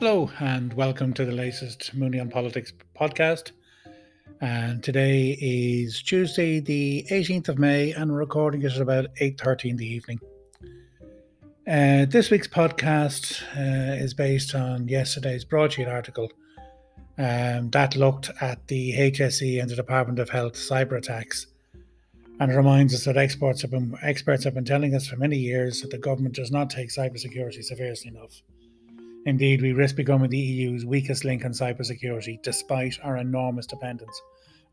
Hello, and welcome to the latest Mooney on Politics podcast. And today is Tuesday, the 18th of May, and we're recording it at about 8.30 in the evening. Uh, this week's podcast uh, is based on yesterday's broadsheet article um, that looked at the HSE and the Department of Health cyber attacks. And it reminds us that experts have been experts have been telling us for many years that the government does not take cybersecurity seriously enough. Indeed, we risk becoming the EU's weakest link on cybersecurity despite our enormous dependence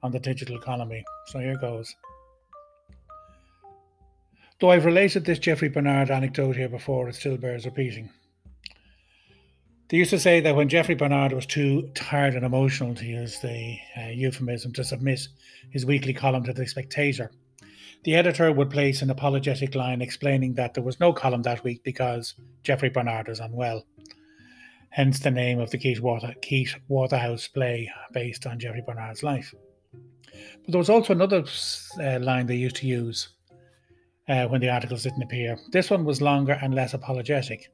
on the digital economy. So here goes. Though I've related this Jeffrey Bernard anecdote here before, it still bears repeating. They used to say that when Jeffrey Bernard was too tired and emotional, to use the uh, euphemism, to submit his weekly column to the Spectator, the editor would place an apologetic line explaining that there was no column that week because Jeffrey Bernard was unwell hence the name of the Keith, Water, Keith Waterhouse play based on Jeffrey Bernard's life. But there was also another uh, line they used to use uh, when the articles didn't appear. This one was longer and less apologetic.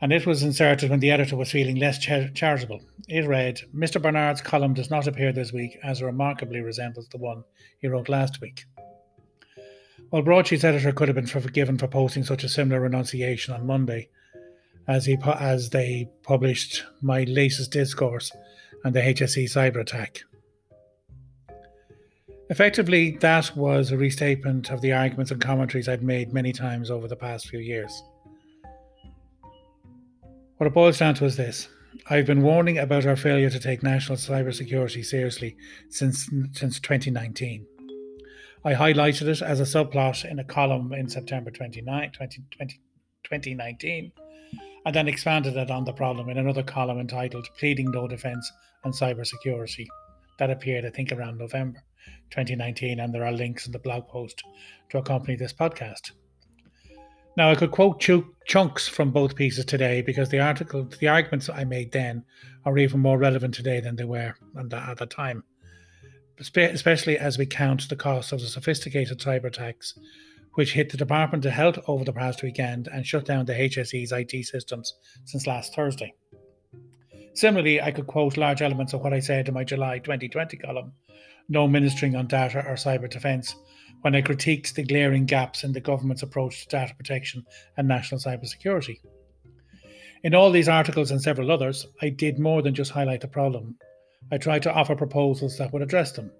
And it was inserted when the editor was feeling less char- charitable. It read Mr. Bernard's column does not appear this week as remarkably resembles the one he wrote last week. While Broadsheet's editor could have been forgiven for posting such a similar renunciation on Monday, as he as they published my latest discourse on the HSE cyber attack. Effectively, that was a restatement of the arguments and commentaries I'd made many times over the past few years. What it boils down to is this. I've been warning about our failure to take national cybersecurity seriously since, since 2019. I highlighted it as a subplot in a column in September 29, 20, 20, 2019 and then expanded it on the problem in another column entitled Pleading No Defence on Cybersecurity. That appeared, I think, around November 2019, and there are links in the blog post to accompany this podcast. Now, I could quote ch- chunks from both pieces today because the article, the arguments I made then are even more relevant today than they were at the time, especially as we count the cost of the sophisticated cyber attacks which hit the Department of Health over the past weekend and shut down the HSE's IT systems since last Thursday. Similarly, I could quote large elements of what I said in my July 2020 column No Ministering on Data or Cyber Defence when I critiqued the glaring gaps in the government's approach to data protection and national cybersecurity. In all these articles and several others, I did more than just highlight the problem. I tried to offer proposals that would address them.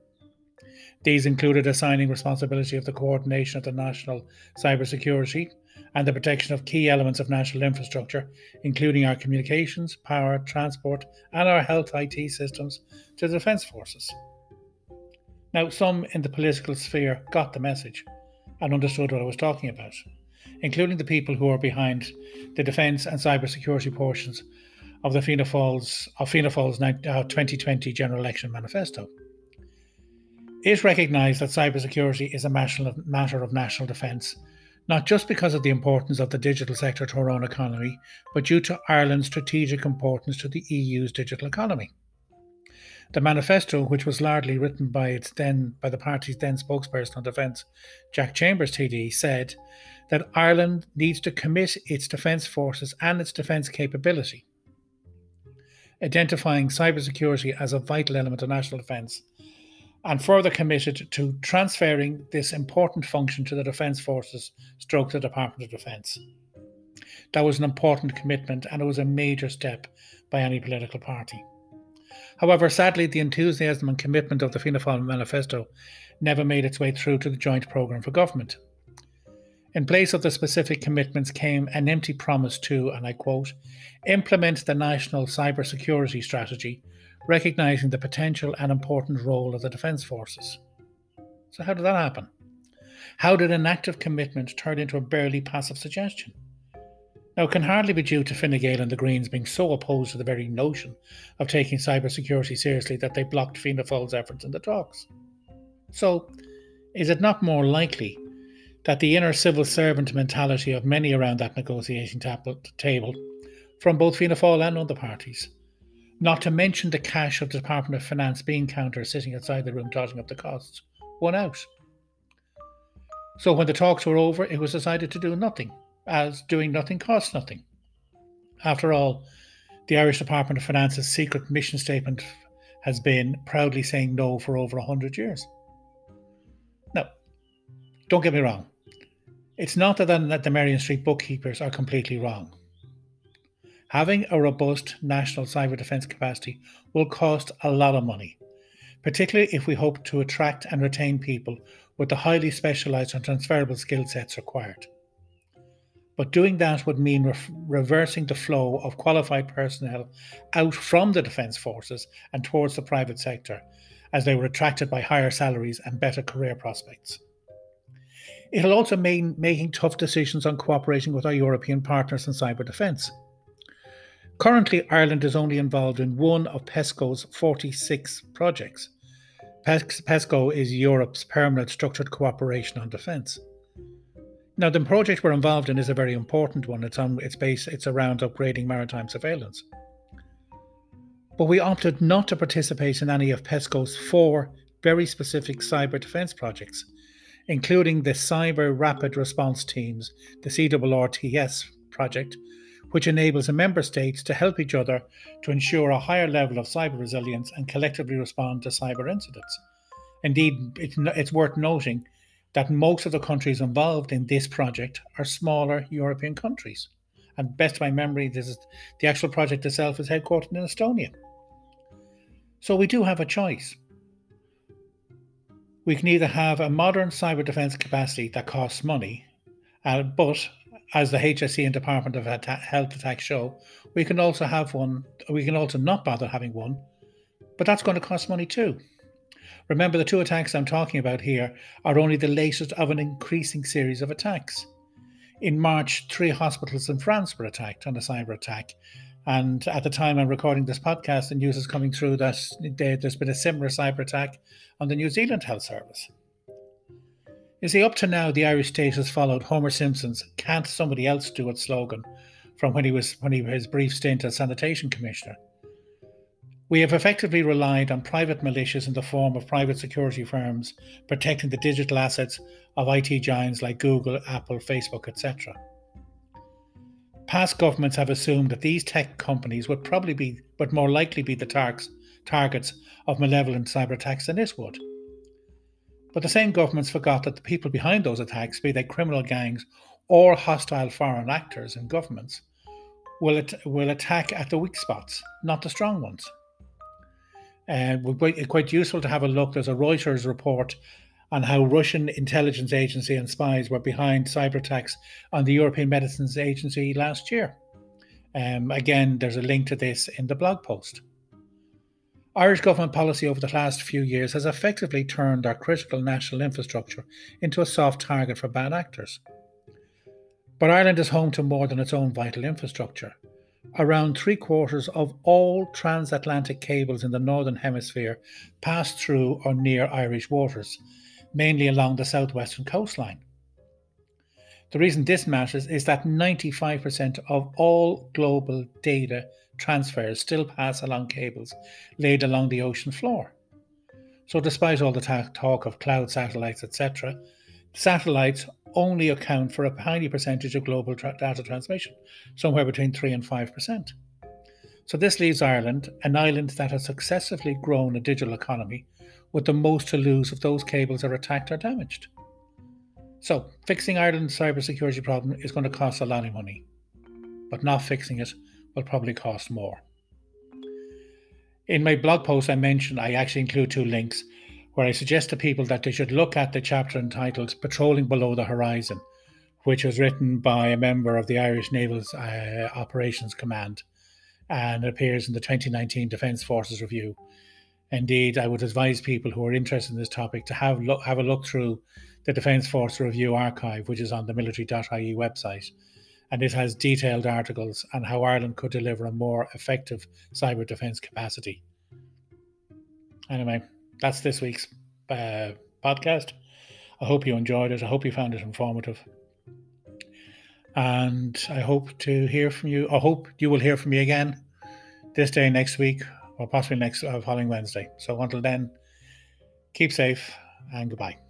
These included assigning responsibility of the coordination of the national cybersecurity and the protection of key elements of national infrastructure, including our communications, power, transport, and our health IT systems, to the Defence Forces. Now, some in the political sphere got the message and understood what I was talking about, including the people who are behind the defence and cybersecurity portions of the Fianna Fáil's, of Fianna Fáil's 2020 uh, General Election Manifesto. It recognised that cybersecurity is a matter of national defence, not just because of the importance of the digital sector to our own economy, but due to Ireland's strategic importance to the EU's digital economy. The manifesto, which was largely written by its then by the party's then spokesperson on defence, Jack Chambers TD, said that Ireland needs to commit its defence forces and its defence capability, identifying cybersecurity as a vital element of national defence and further committed to transferring this important function to the Defence Forces stroke the Department of Defence. That was an important commitment and it was a major step by any political party. However, sadly, the enthusiasm and commitment of the Fianna Fáil manifesto never made its way through to the joint programme for government. In place of the specific commitments came an empty promise to, and I quote, implement the national cybersecurity strategy recognising the potential and important role of the Defence Forces. So, how did that happen? How did an active commitment turn into a barely passive suggestion? Now, it can hardly be due to Fine Gael and the Greens being so opposed to the very notion of taking cybersecurity seriously that they blocked Fianna Fáil's efforts in the talks. So, is it not more likely that the inner civil servant mentality of many around that negotiation table, from both Fianna Fáil and other parties, not to mention the cash of the Department of Finance bean counter sitting outside the room totting up the costs. One out. So when the talks were over, it was decided to do nothing, as doing nothing costs nothing. After all, The Irish Department of Finance's secret mission statement has been proudly saying no for over 100 years. Now, don't get me wrong. It's not that, the Merrion Street bookkeepers are completely wrong. Having a robust national cyber defence capacity will cost a lot of money, particularly if we hope to attract and retain people with the highly specialised and transferable skill sets required. But doing that would mean re- reversing the flow of qualified personnel out from the defence forces and towards the private sector, as they were attracted by higher salaries and better career prospects. It'll also mean making tough decisions on cooperating with our European partners in cyber defence. Currently, Ireland is only involved in one of PESCO's 46 projects. PESCO is Europe's permanent structured cooperation on defence. Now, the project we're involved in is a very important one. It's on its base. It's around upgrading maritime surveillance. But we opted not to participate in any of PESCO's four very specific cyber defence projects, including the Cyber Rapid Response Teams, the CRRTS project, which enables member states to help each other to ensure a higher level of cyber resilience and collectively respond to cyber incidents. Indeed, it's worth noting that most of the countries involved in this project are smaller European countries. And best of my memory, this is the actual project itself is headquartered in Estonia. So we do have a choice. We can either have a modern cyber defense capacity that costs money, uh, but as the HSE and Department of Health Attack show, we can also have one, we can also not bother having one, but that's going to cost money too. Remember, the two attacks I'm talking about here are only the latest of an increasing series of attacks. In March, three hospitals in France were attacked on a cyber attack. And at the time I'm recording this podcast, the news is coming through that there's been a similar cyber attack on the New Zealand Health Service. You see, up to now, the Irish state has followed Homer Simpson's "Can't somebody else do it?" slogan from when he was when he his brief stint as sanitation commissioner. We have effectively relied on private militias in the form of private security firms protecting the digital assets of IT giants like Google, Apple, Facebook, etc. Past governments have assumed that these tech companies would probably be, but more likely be the targets, targets of malevolent cyber attacks than this would. But the same governments forgot that the people behind those attacks, be they criminal gangs or hostile foreign actors and governments, will, at- will attack at the weak spots, not the strong ones. Uh, it's quite useful to have a look. There's a Reuters report on how Russian intelligence agency and spies were behind cyber attacks on the European Medicines Agency last year. Um, again, there's a link to this in the blog post. Irish government policy over the last few years has effectively turned our critical national infrastructure into a soft target for bad actors. But Ireland is home to more than its own vital infrastructure. Around three quarters of all transatlantic cables in the Northern Hemisphere pass through or near Irish waters, mainly along the southwestern coastline. The reason this matters is that 95% of all global data transfers still pass along cables laid along the ocean floor. So, despite all the talk of cloud satellites, etc., satellites only account for a tiny percentage of global tra- data transmission, somewhere between 3 and 5%. So, this leaves Ireland, an island that has successively grown a digital economy, with the most to lose if those cables are attacked or damaged. So, fixing Ireland's cybersecurity problem is going to cost a lot of money, but not fixing it will probably cost more. In my blog post, I mentioned I actually include two links where I suggest to people that they should look at the chapter entitled Patrolling Below the Horizon, which was written by a member of the Irish Naval uh, Operations Command and appears in the 2019 Defence Forces Review. Indeed, I would advise people who are interested in this topic to have, have a look through the Defence Force Review archive, which is on the military.ie website and it has detailed articles on how Ireland could deliver a more effective cyber defence capacity. Anyway, that's this week's uh, podcast. I hope you enjoyed it. I hope you found it informative. And I hope to hear from you. I hope you will hear from me again this day next week or possibly next uh, following Wednesday. So until then, keep safe and goodbye.